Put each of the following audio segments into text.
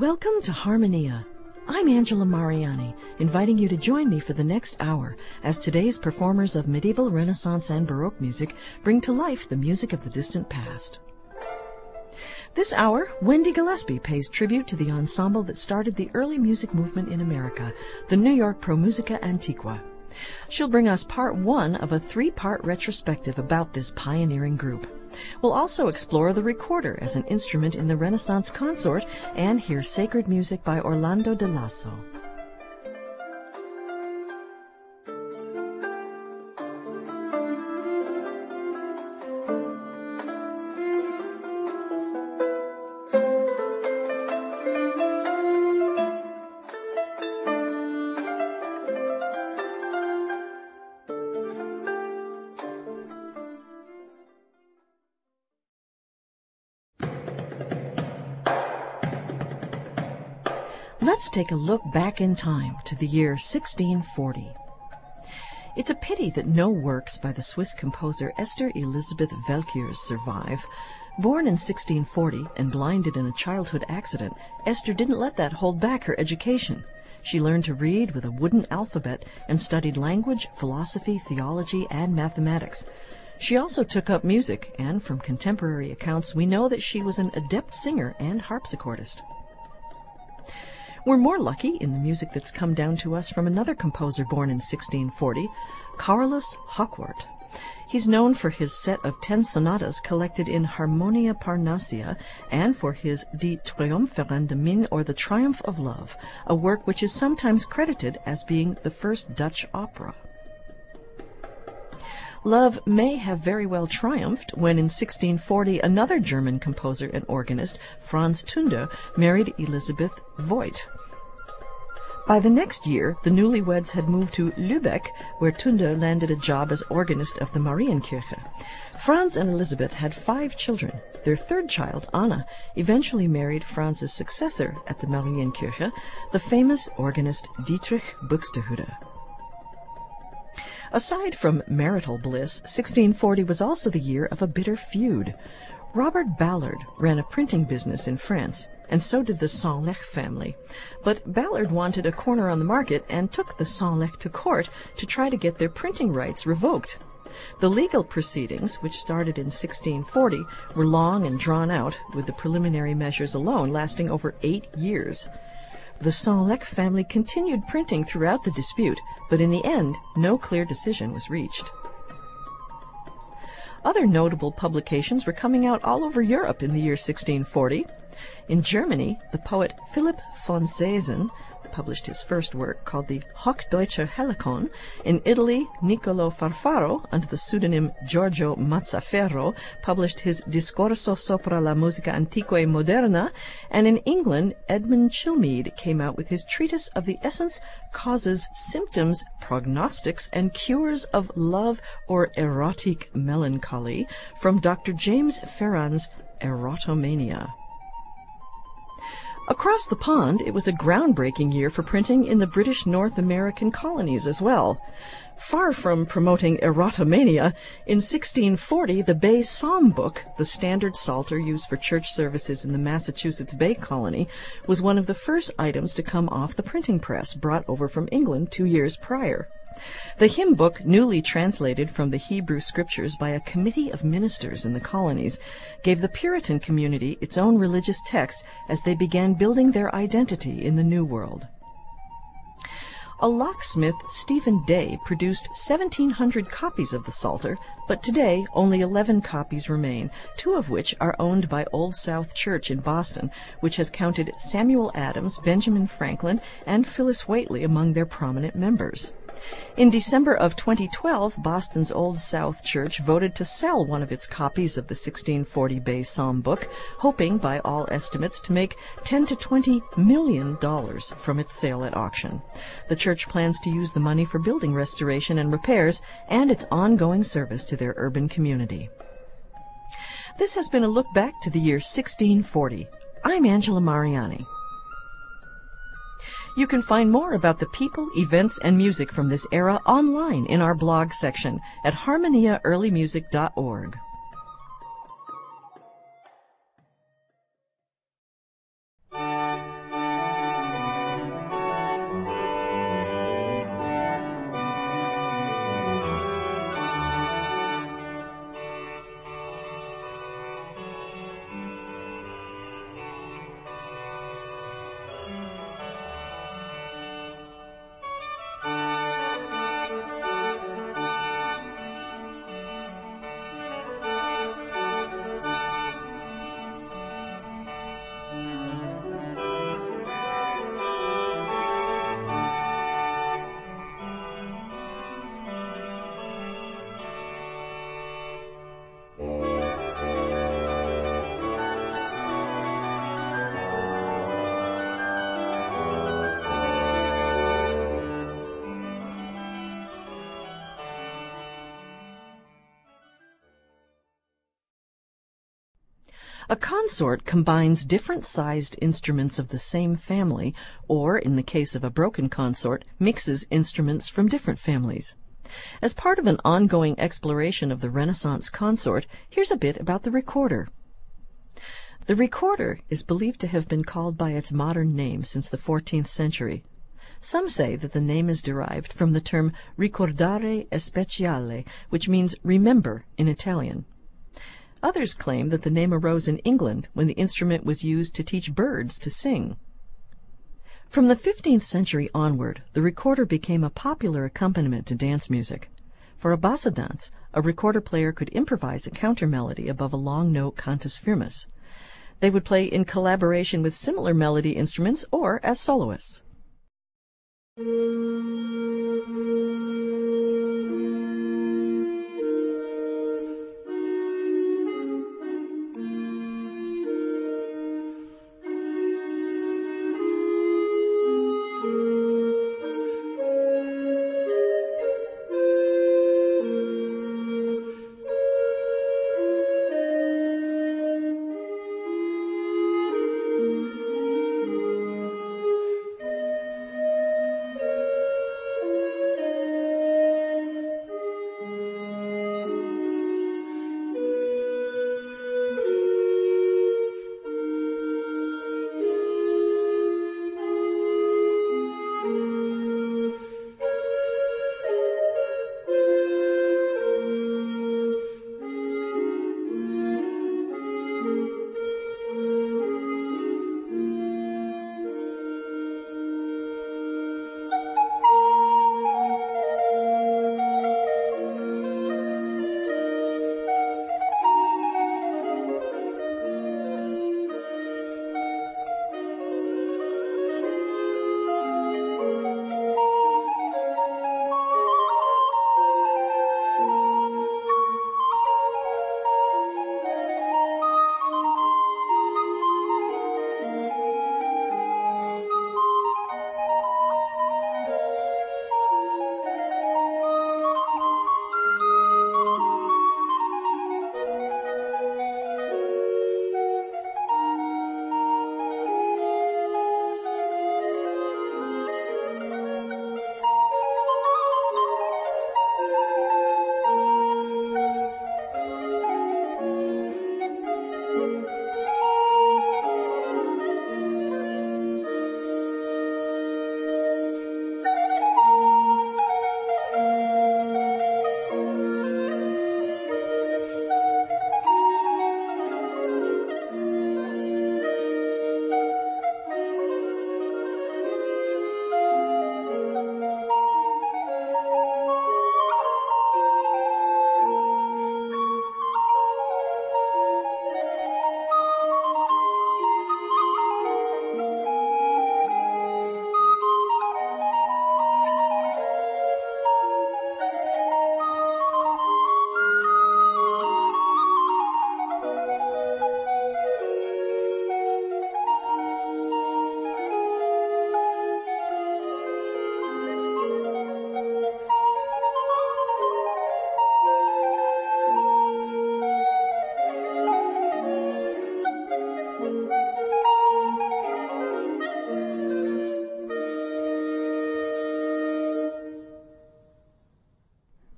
Welcome to Harmonia. I'm Angela Mariani, inviting you to join me for the next hour as today's performers of medieval, Renaissance, and Baroque music bring to life the music of the distant past. This hour, Wendy Gillespie pays tribute to the ensemble that started the early music movement in America, the New York Pro Musica Antiqua. She'll bring us part one of a three part retrospective about this pioneering group. We'll also explore the recorder as an instrument in the Renaissance consort and hear sacred music by Orlando de Lasso. Take a look back in time to the year 1640. It's a pity that no works by the Swiss composer Esther Elisabeth Velkiers survive. Born in 1640 and blinded in a childhood accident, Esther didn't let that hold back her education. She learned to read with a wooden alphabet and studied language, philosophy, theology, and mathematics. She also took up music, and from contemporary accounts, we know that she was an adept singer and harpsichordist. We're more lucky in the music that's come down to us from another composer born in 1640, Carolus Hacquart. He's known for his set of ten sonatas collected in Harmonia Parnassia and for his Die Triumphierende Min or The Triumph of Love, a work which is sometimes credited as being the first Dutch opera. Love may have very well triumphed when in 1640 another German composer and organist, Franz Tunder, married Elisabeth Voigt. By the next year, the newlyweds had moved to Lübeck, where Tunder landed a job as organist of the Marienkirche. Franz and Elisabeth had five children. Their third child, Anna, eventually married Franz's successor at the Marienkirche, the famous organist Dietrich Buxtehude. Aside from marital bliss, 1640 was also the year of a bitter feud. Robert Ballard ran a printing business in France, and so did the Sanlecque family. But Ballard wanted a corner on the market and took the Sanlecque to court to try to get their printing rights revoked. The legal proceedings, which started in 1640, were long and drawn out, with the preliminary measures alone lasting over eight years. The Sanlecque family continued printing throughout the dispute, but in the end, no clear decision was reached. Other notable publications were coming out all over Europe in the year 1640. In Germany, the poet Philipp von Zesen published his first work called the Hochdeutscher Helikon. In Italy, Niccolo Farfaro, under the pseudonym Giorgio Mazzaferro, published his Discorso sopra la musica antiqua e moderna, and in England, Edmund Chilmead came out with his treatise of the essence, causes, symptoms, prognostics, and cures of love or erotic melancholy from Dr. James Ferrand's Erotomania. Across the pond, it was a groundbreaking year for printing in the British North American colonies as well. Far from promoting erotomania, in 1640 the Bay Psalm Book, the standard psalter used for church services in the Massachusetts Bay Colony, was one of the first items to come off the printing press brought over from England two years prior. The hymn book, newly translated from the Hebrew scriptures by a committee of ministers in the colonies, gave the Puritan community its own religious text as they began building their identity in the New World. A locksmith, Stephen Day, produced 1,700 copies of the Psalter, but today only 11 copies remain, two of which are owned by Old South Church in Boston, which has counted Samuel Adams, Benjamin Franklin, and Phillis Wheatley among their prominent members. In December of 2012, Boston's Old South Church voted to sell one of its copies of the 1640 Bay Psalm book, hoping, by all estimates, to make 10 to 20 million dollars from its sale at auction. The church plans to use the money for building restoration and repairs and its ongoing service to their urban community. This has been a look back to the year 1640. I'm Angela Mariani. You can find more about the people, events, and music from this era online in our blog section at harmoniaearlymusic.org. A consort combines different sized instruments of the same family, or, in the case of a broken consort, mixes instruments from different families. As part of an ongoing exploration of the Renaissance consort, here's a bit about the recorder. The recorder is believed to have been called by its modern name since the 14th century. Some say that the name is derived from the term ricordare speciale, which means remember in Italian. Others claim that the name arose in England when the instrument was used to teach birds to sing. From the 15th century onward, the recorder became a popular accompaniment to dance music. For a bassa dance, a recorder player could improvise a counter melody above a long note cantus firmus. They would play in collaboration with similar melody instruments or as soloists.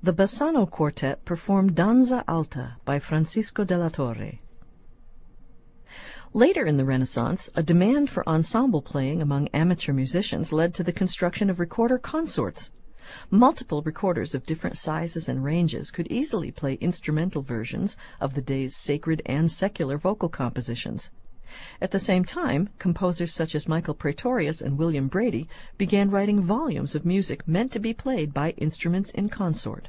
The Bassano Quartet performed Danza Alta by Francisco della Torre. Later in the Renaissance, a demand for ensemble playing among amateur musicians led to the construction of recorder consorts. Multiple recorders of different sizes and ranges could easily play instrumental versions of the day's sacred and secular vocal compositions. At the same time, composers such as Michael Praetorius and William Brade began writing volumes of music meant to be played by instruments in consort.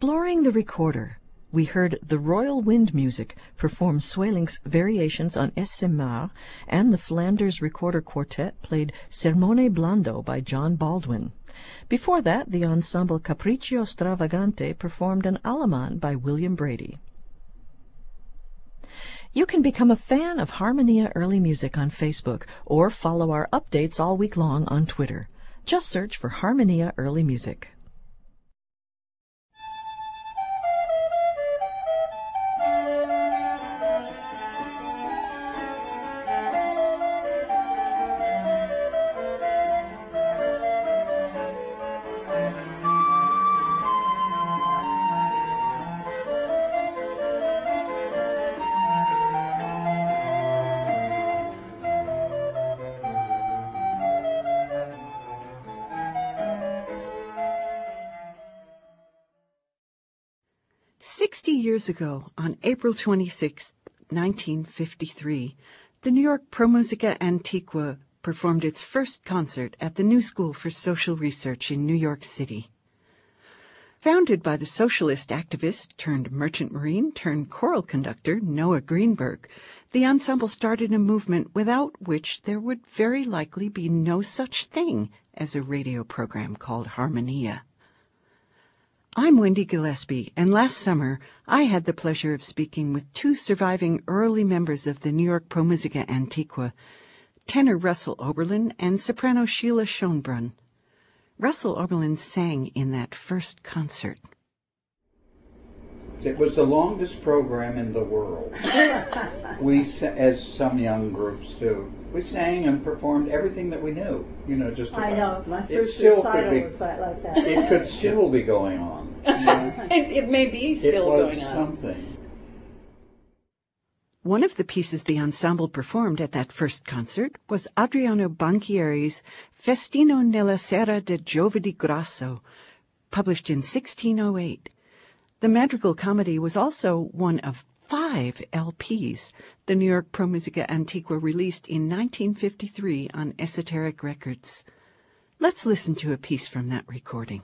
Exploring the recorder, we heard the Royal Wind Music perform Sweelinck's variations on Est-ce Mars, and the Flanders Recorder Quartet played Sermone Blando by John Baldwin. Before that, the ensemble Capriccio Stravagante performed an Allemande by William Brade. You can become a fan of Harmonia Early Music on Facebook or follow our updates all week long on Twitter. Just search for Harmonia Early Music. Years ago, on April 26, 1953, the New York Pro Musica Antiqua performed its first concert at the New School for Social Research in New York City. Founded by the socialist activist turned merchant marine turned choral conductor Noah Greenberg, the ensemble started a movement without which there would very likely be no such thing as a radio program called Harmonia. I'm Wendy Gillespie, and last summer I had the pleasure of speaking with two surviving early members of the New York Pro Musica Antiqua, tenor Russell Oberlin and soprano Sheila Schonbrunn. Russell Oberlin sang in that first concert. It was the longest program in the world. we, as some young groups do, we sang and performed everything that we knew. You know, just I know my It first still could recital be- was like, like that. it could still be going on. you know. It, it may be it still was going on. something. One of the pieces the ensemble performed at that first concert was Adriano Banchieri's Festino nella sera de Giovedì Grasso, published in 1608. The madrigal comedy was also one of five LPs the New York Pro Musica Antiqua released in 1953 on Esoteric Records. Let's listen to a piece from that recording.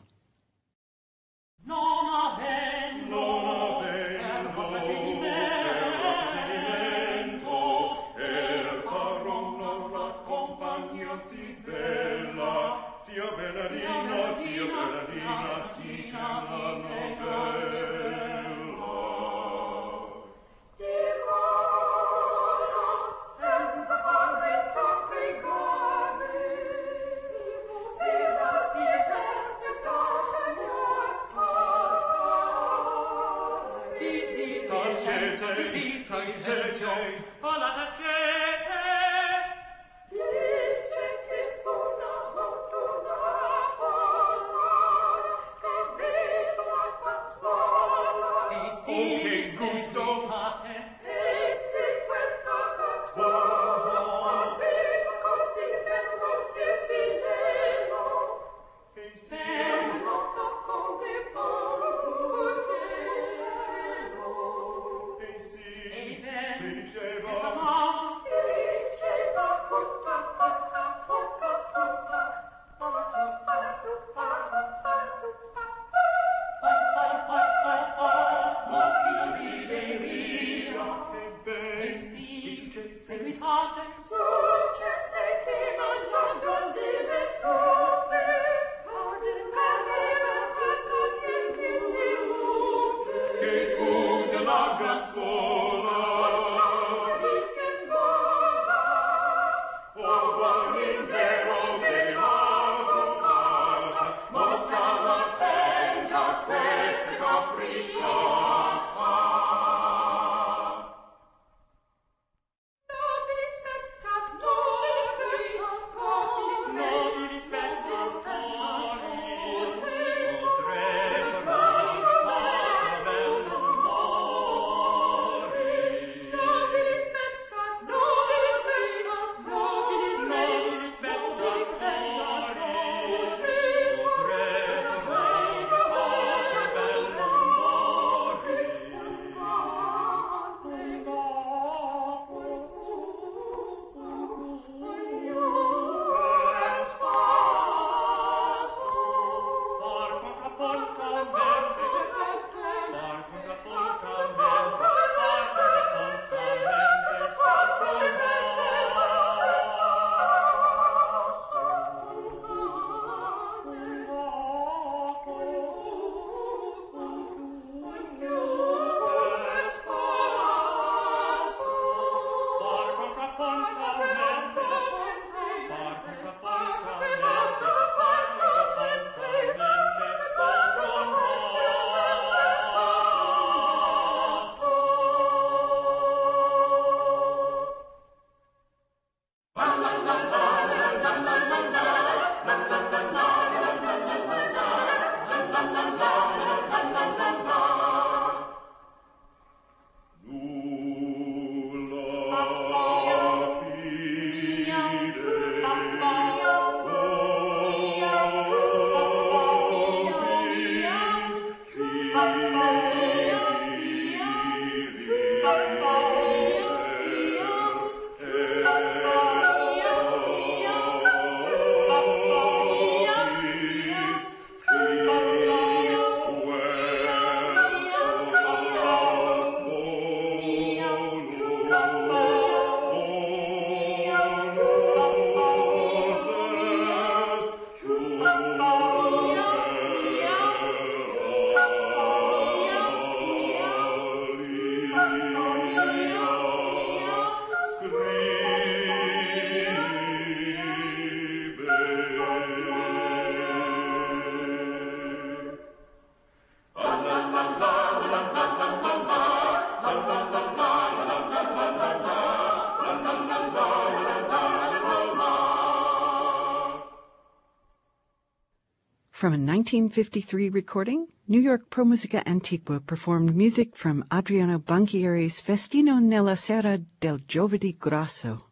1953 recording, New York Pro Musica Antiqua performed music from Adriano Banchieri's Festino nella sera del giovedì grasso.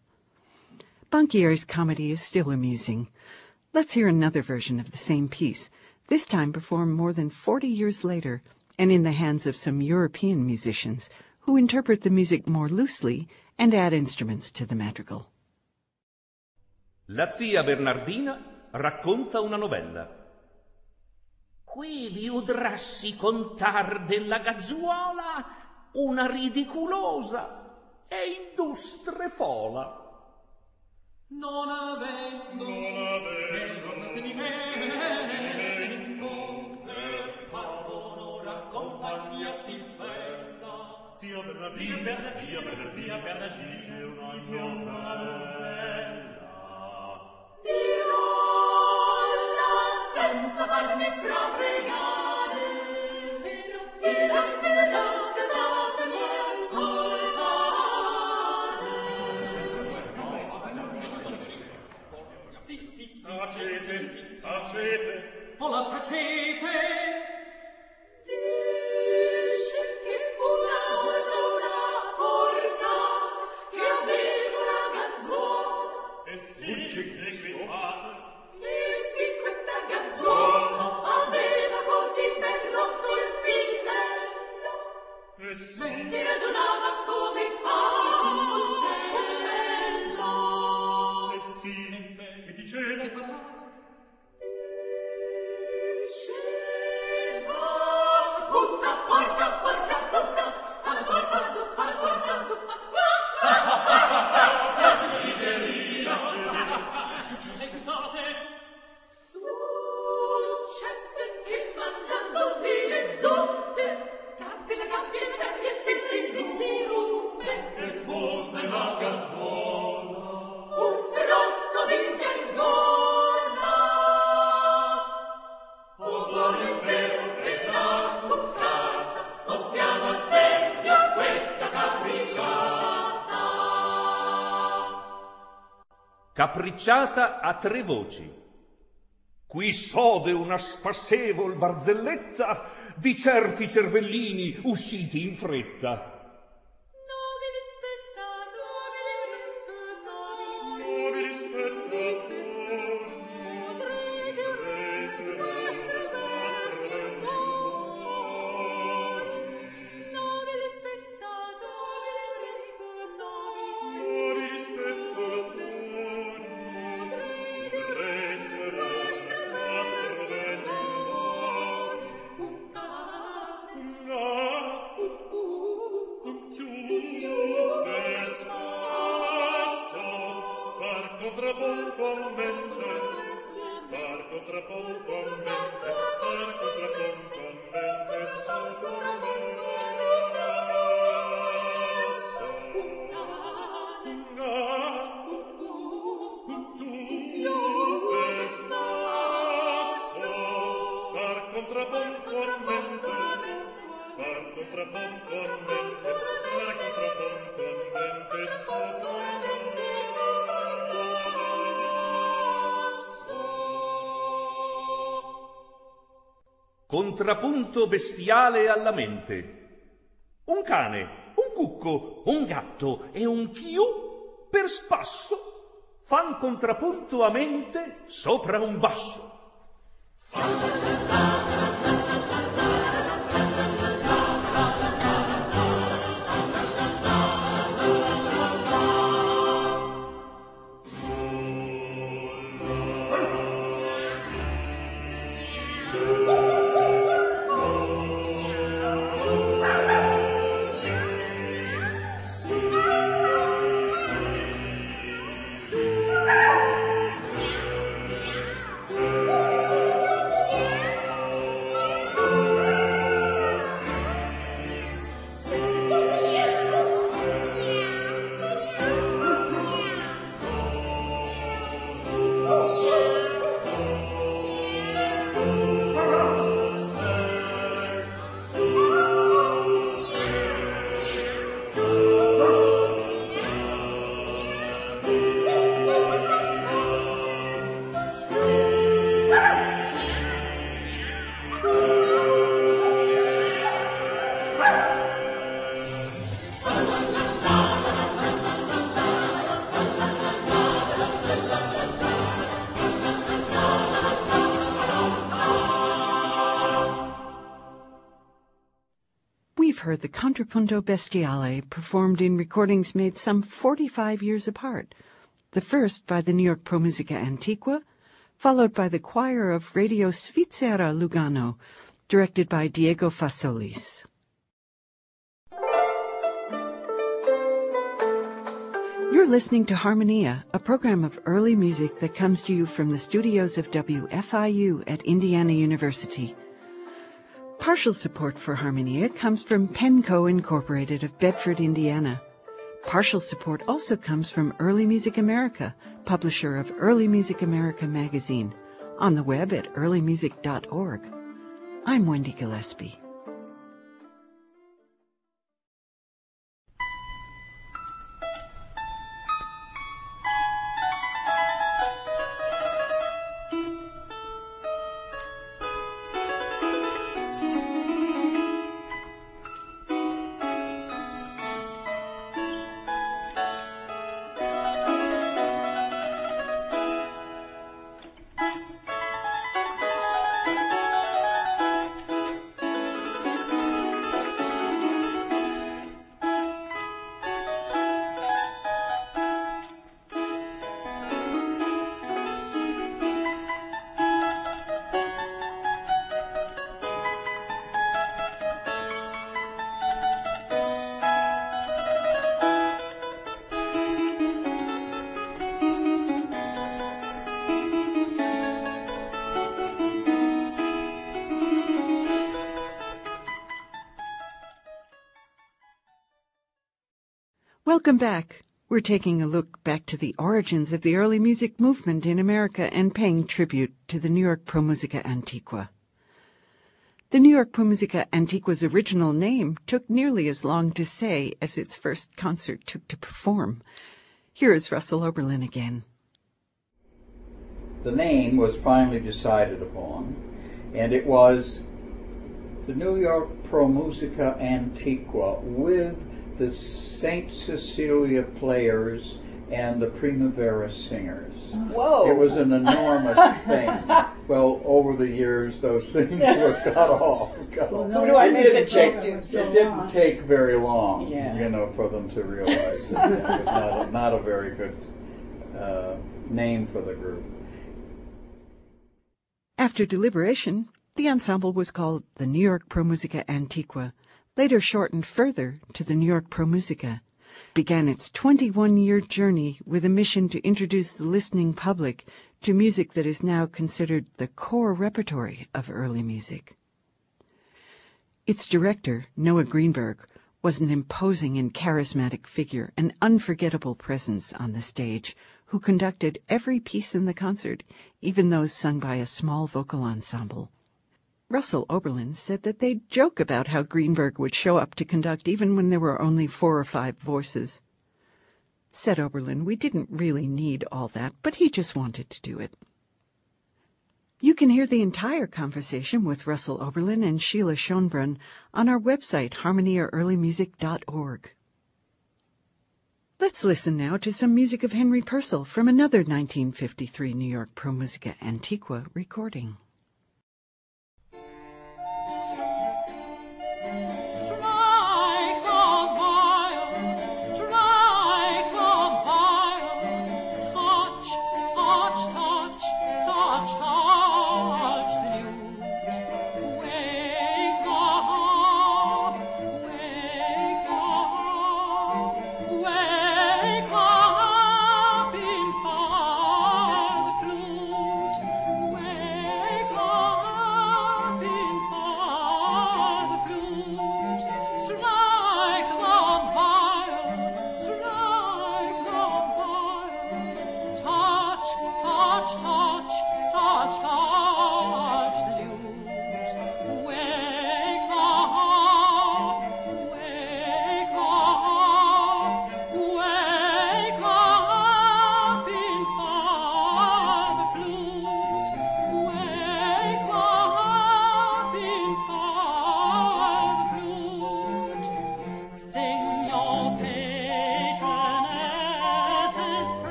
Banchieri's comedy is still amusing. Let's hear another version of the same piece, this time performed more than 40 years later and in the hands of some European musicians who interpret the music more loosely and add instruments to the madrigal. La zia Bernardina racconta una novella. Qui vi udrassi contar della gazzuola una ridiculosa e industre fola. Non avendo, non avendo trattenimento per far onore a compagnia si bella. Zia Bernardina, zia Bernardina, zia Bernardina, Bernardina, una novella. Tacete, tacete. Ola, tacete! Capricciata a tre voci. Qui sode una spassevol barzelletta di certi cervellini usciti in fretta. Contrapunto bestiale alla mente. Un cane, un cucco, un gatto e un chiù per spasso fan contrapunto a mente sopra un basso. Contrapunto Bestiale performed in recordings made some 45 years apart. The first by the New York Pro Musica Antiqua, followed by the choir of Radio Svizzera Lugano, directed by Diego Fasolis. You're listening to Harmonia, a program of early music that comes to you from the studios of WFIU at Indiana University. Partial support for Harmonia comes from Penco Incorporated of Bedford, Indiana. Partial support also comes from Early Music America, publisher of Early Music America magazine, on the web at earlymusic.org. I'm Wendy Gillespie. Welcome back. We're taking a look back to the origins of the early music movement in America and paying tribute to the New York Pro Musica Antiqua. The New York Pro Musica Antiqua's original name took nearly as long to say as its first concert took to perform. Here is Russell Oberlin again. The name was finally decided upon, and it was the New York Pro Musica Antiqua with the St. Cecilia Players and the Primavera Singers. Whoa. It was an enormous thing. Well, over the years, those things were cut off. Cut off. Who do I It make the didn't check take- to? It didn't take very long, Yeah. you know, for them to realize that it was not a, not a very good uh, name for the group. After deliberation, the ensemble was called the New York Pro Musica Antiqua, later shortened further to the New York Pro Musica, began its 21 year journey with a mission to introduce the listening public to music that is now considered the core repertory of early music. Its director, Noah Greenberg, was an imposing and charismatic figure, an unforgettable presence on the stage, who conducted every piece in the concert, even those sung by a small vocal ensemble. Russell Oberlin said that they'd joke about how Greenberg would show up to conduct even when there were only four or five voices. Said Oberlin, we didn't really need all that, but he just wanted to do it. You can hear the entire conversation with Russell Oberlin and Sheila Schonbrunn on our website, harmoniaearlymusic.org. Let's listen now to some music of Henry Purcell from another 1953 New York Pro Musica Antiqua recording.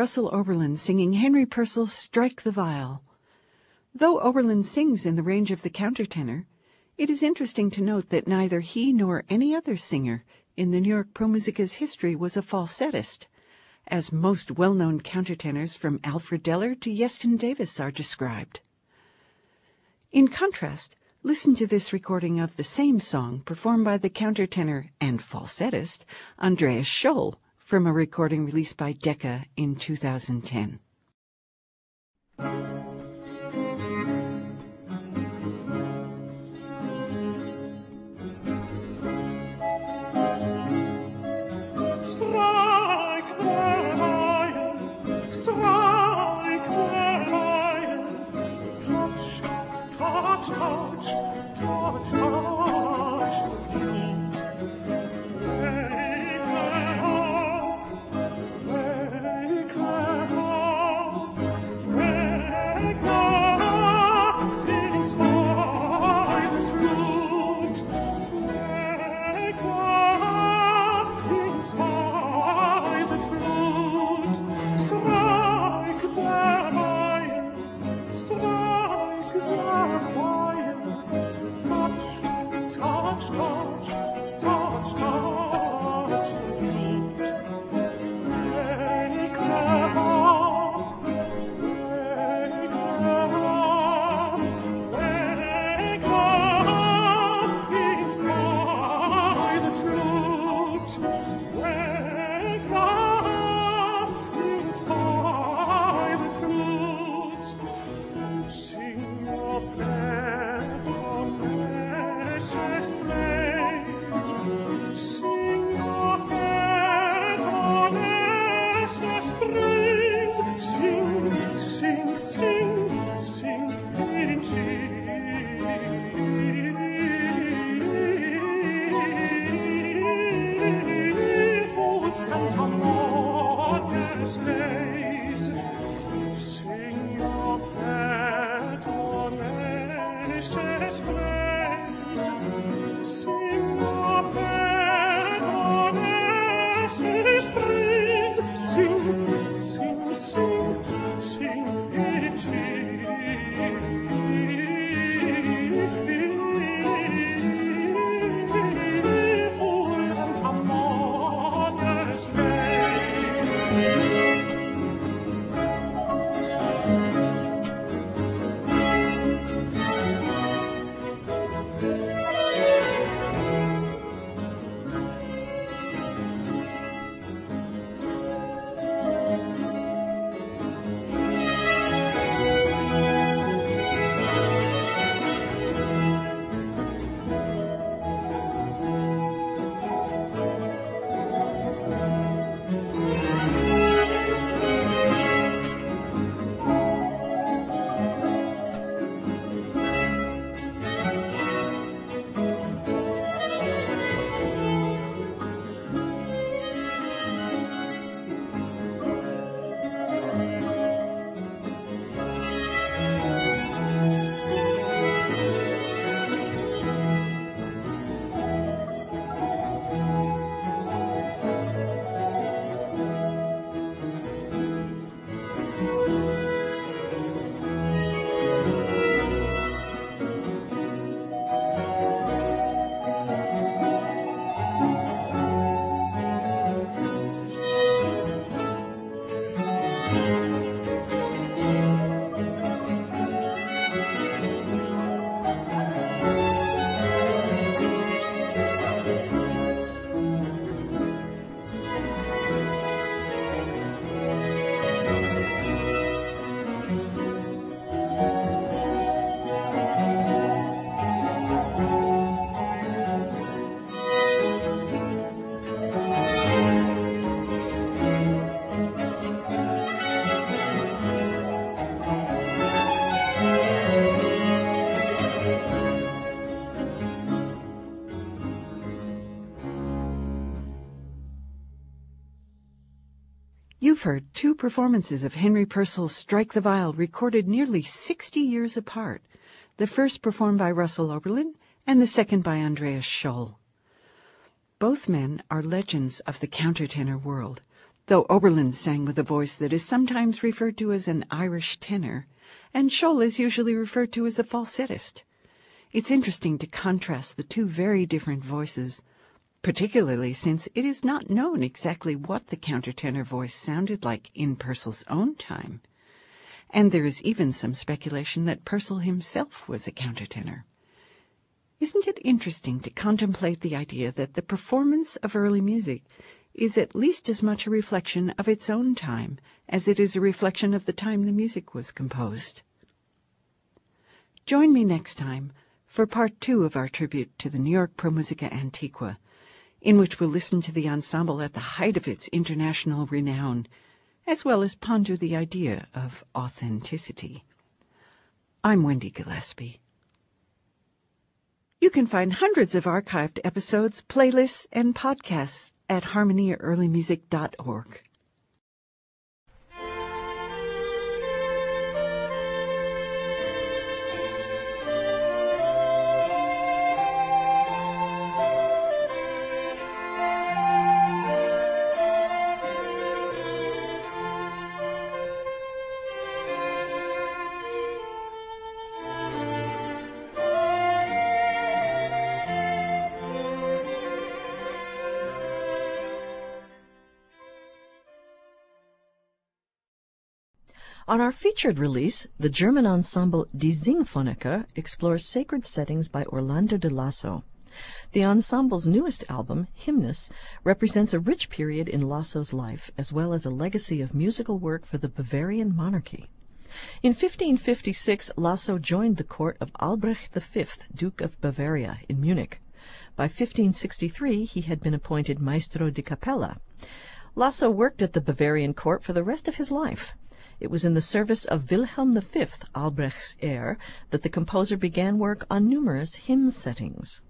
Russell Oberlin singing Henry Purcell's Strike the Viol. Though Oberlin sings in the range of the countertenor, it is interesting to note that neither he nor any other singer in the New York Pro Musica's history was a falsettist, as most well-known countertenors from Alfred Deller to Iestyn Davies are described. In contrast, listen to this recording of the same song performed by the countertenor and falsettist Andreas Scholl from a recording released by Decca in 2010. Heard two performances of Henry Purcell's Strike the Viol recorded nearly 60 years apart, the first performed by Russell Oberlin and the second by Andreas Scholl. Both men are legends of the countertenor world, though Oberlin sang with a voice that is sometimes referred to as an Irish tenor, and Scholl is usually referred to as a falsettist. It's interesting to contrast the two very different voices, particularly since it is not known exactly what the countertenor voice sounded like in Purcell's own time. And there is even some speculation that Purcell himself was a countertenor. Isn't it interesting to contemplate the idea that the performance of early music is at least as much a reflection of its own time as it is a reflection of the time the music was composed? Join me next time for part two of our tribute to the New York Pro Musica Antiqua, in which we'll listen to the ensemble at the height of its international renown, as well as ponder the idea of authenticity. I'm Wendy Gillespie. You can find hundreds of archived episodes, playlists, and podcasts at harmoniaearlymusic.org. On our featured release, the German ensemble Die Singphoniker explores sacred settings by Orlando de Lasso. The ensemble's newest album, Hymnus, represents a rich period in Lasso's life, as well as a legacy of musical work for the Bavarian monarchy. In 1556, Lasso joined the court of Albrecht V, Duke of Bavaria, in Munich. By 1563, he had been appointed Maestro di Cappella. Lasso worked at the Bavarian court for the rest of his life. It was in the service of Wilhelm V, Albrecht's heir, that the composer began work on numerous hymn settings.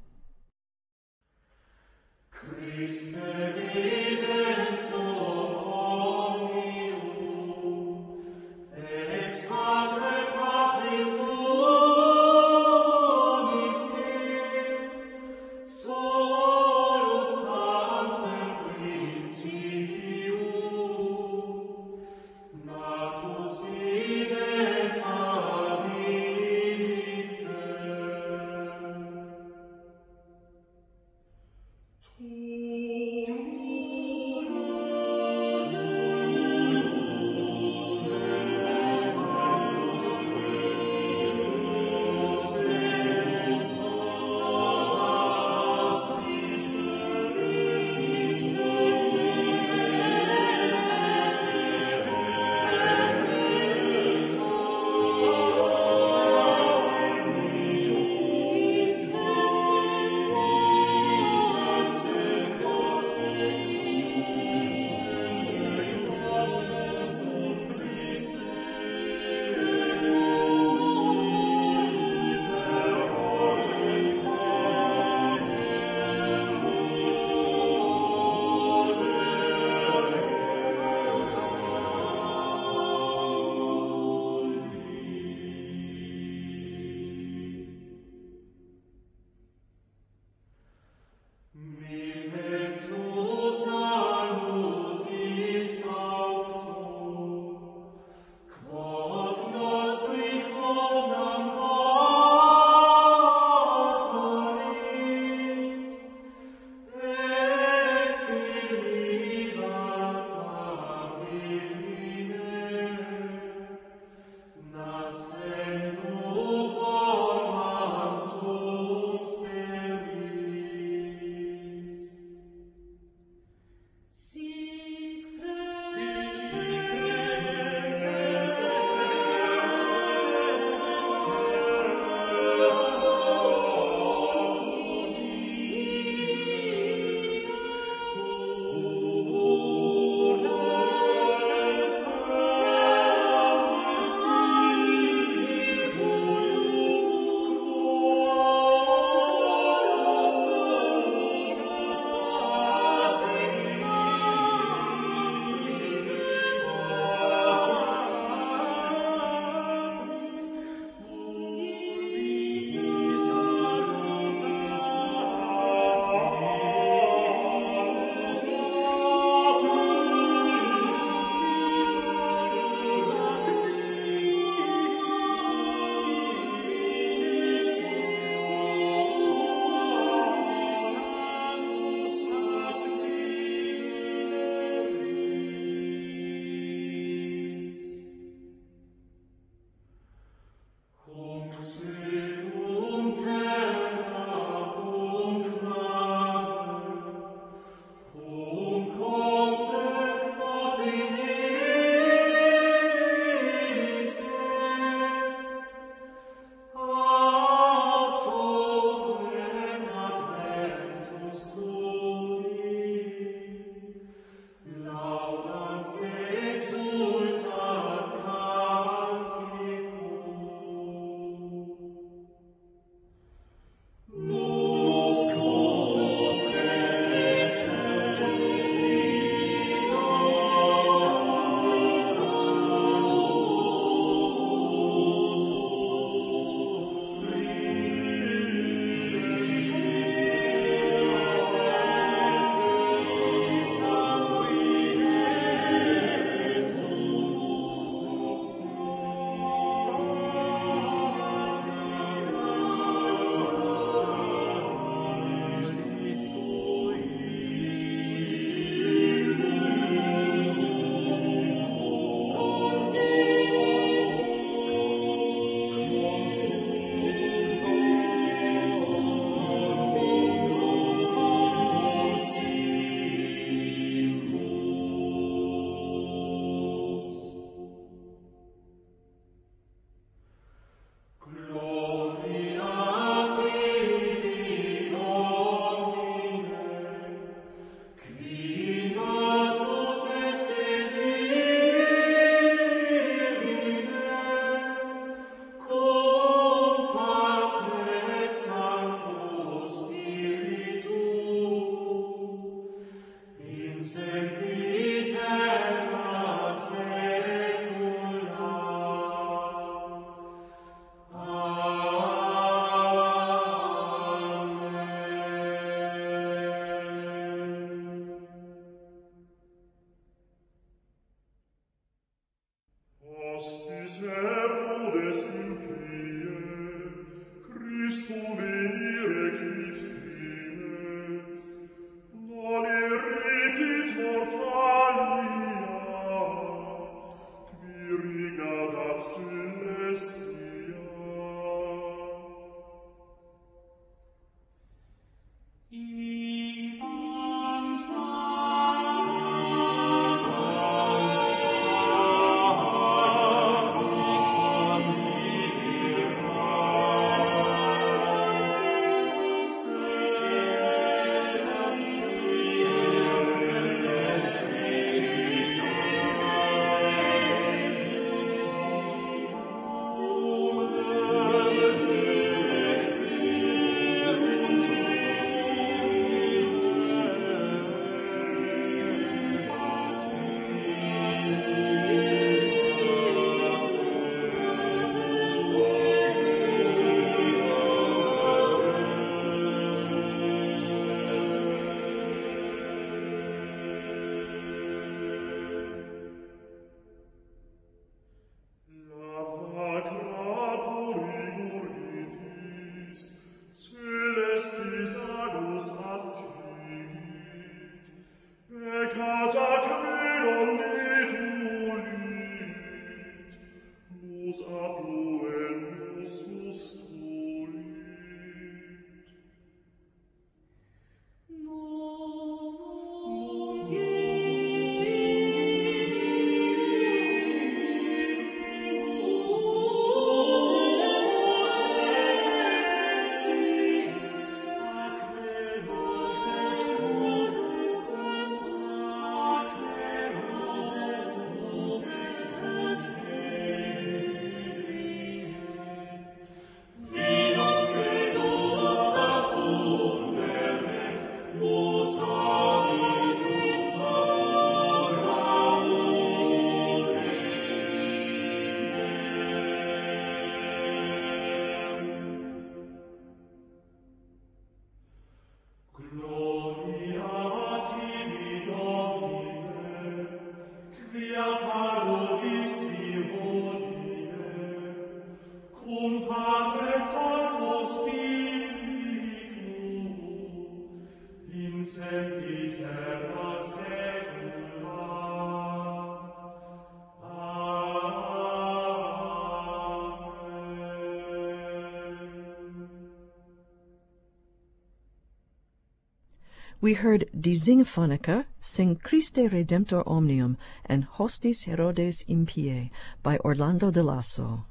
We heard Die Singphoniker sing Christe Redemptor Omnium and Hostis Herodes Impie by Orlando de Lasso.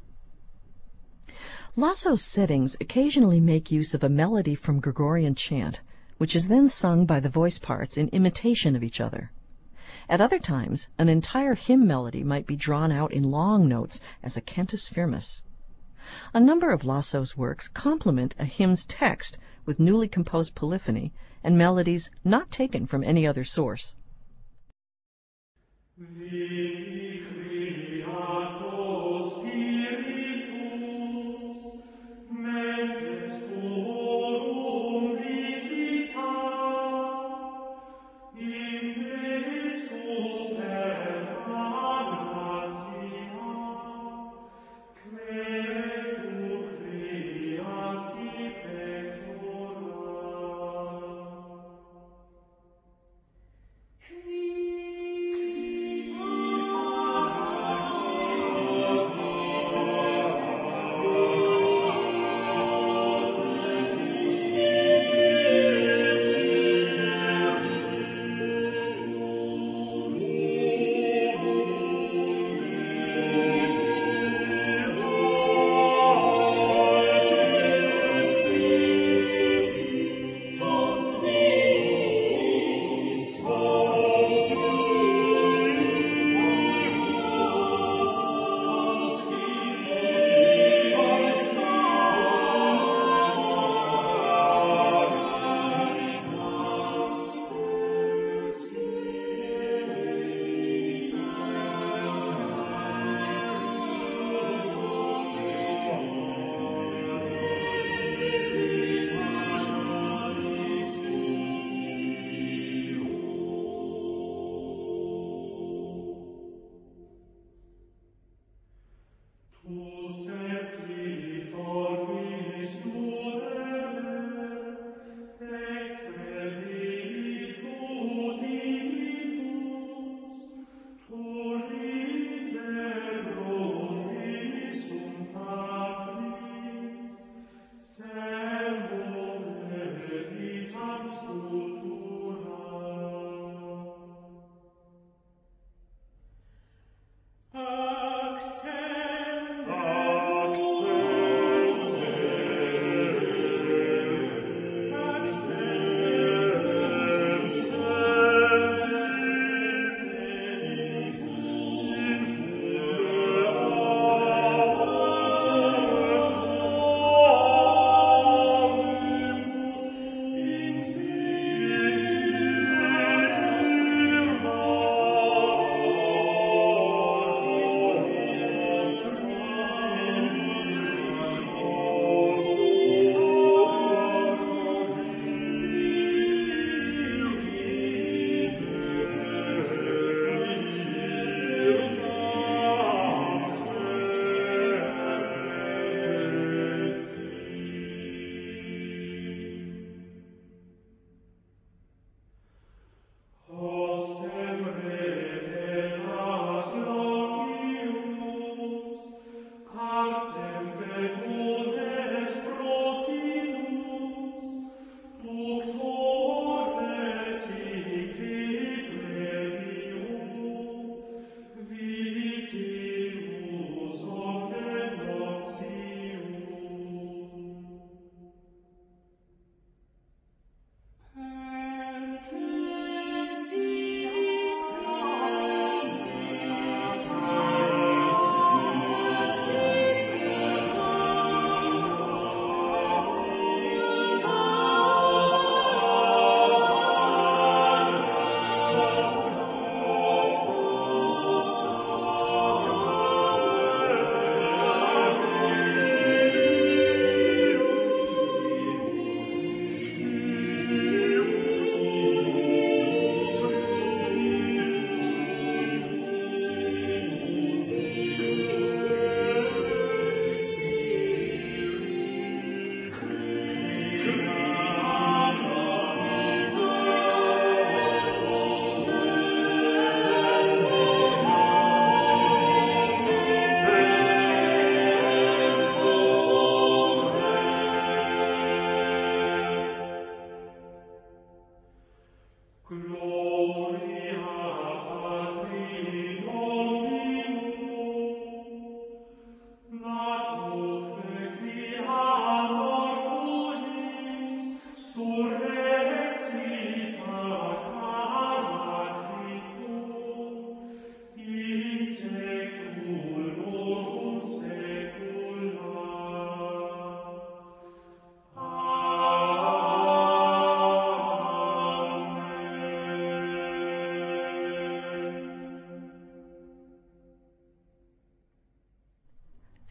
Lasso's settings occasionally make use of a melody from Gregorian chant, which is then sung by the voice parts in imitation of each other. At other times, an entire hymn melody might be drawn out in long notes as a cantus firmus. A number of Lasso's works complement a hymn's text with newly composed polyphony and melodies not taken from any other source.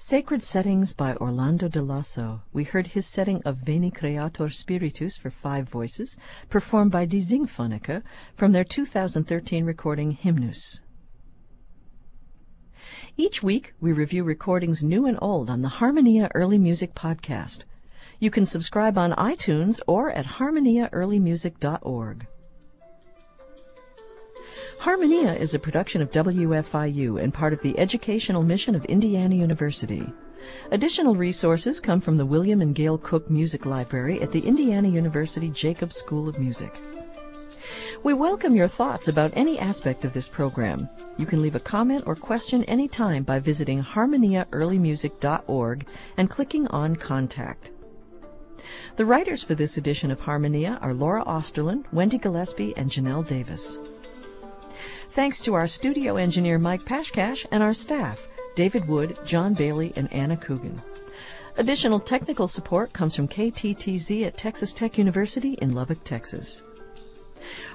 Sacred Settings by Orlando de Lasso. We heard his setting of Veni Creator Spiritus for five voices, performed by Die Singphoniker from their 2013 recording Hymnus. Each week, we review recordings new and old on the Harmonia Early Music podcast. You can subscribe on iTunes or at harmoniaearlymusic.org. Harmonia is a production of WFIU and part of the educational mission of Indiana University. Additional resources come from the William and Gail Cook Music Library at the Indiana University Jacobs School of Music. We welcome your thoughts about any aspect of this program. You can leave a comment or question anytime by visiting harmoniaearlymusic.org and clicking on Contact. The writers for this edition of Harmonia are Laura Osterlin, Wendy Gillespie, and Janelle Davis. Thanks to our studio engineer Mike Pashkash and our staff, David Wood, John Bailey, and Anna Coogan. Additional technical support comes from KTTZ at Texas Tech University in Lubbock, Texas.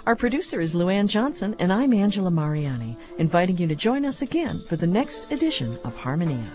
Our producer is Luann Johnson, and I'm Angela Mariani, inviting you to join us again for the next edition of Harmonia.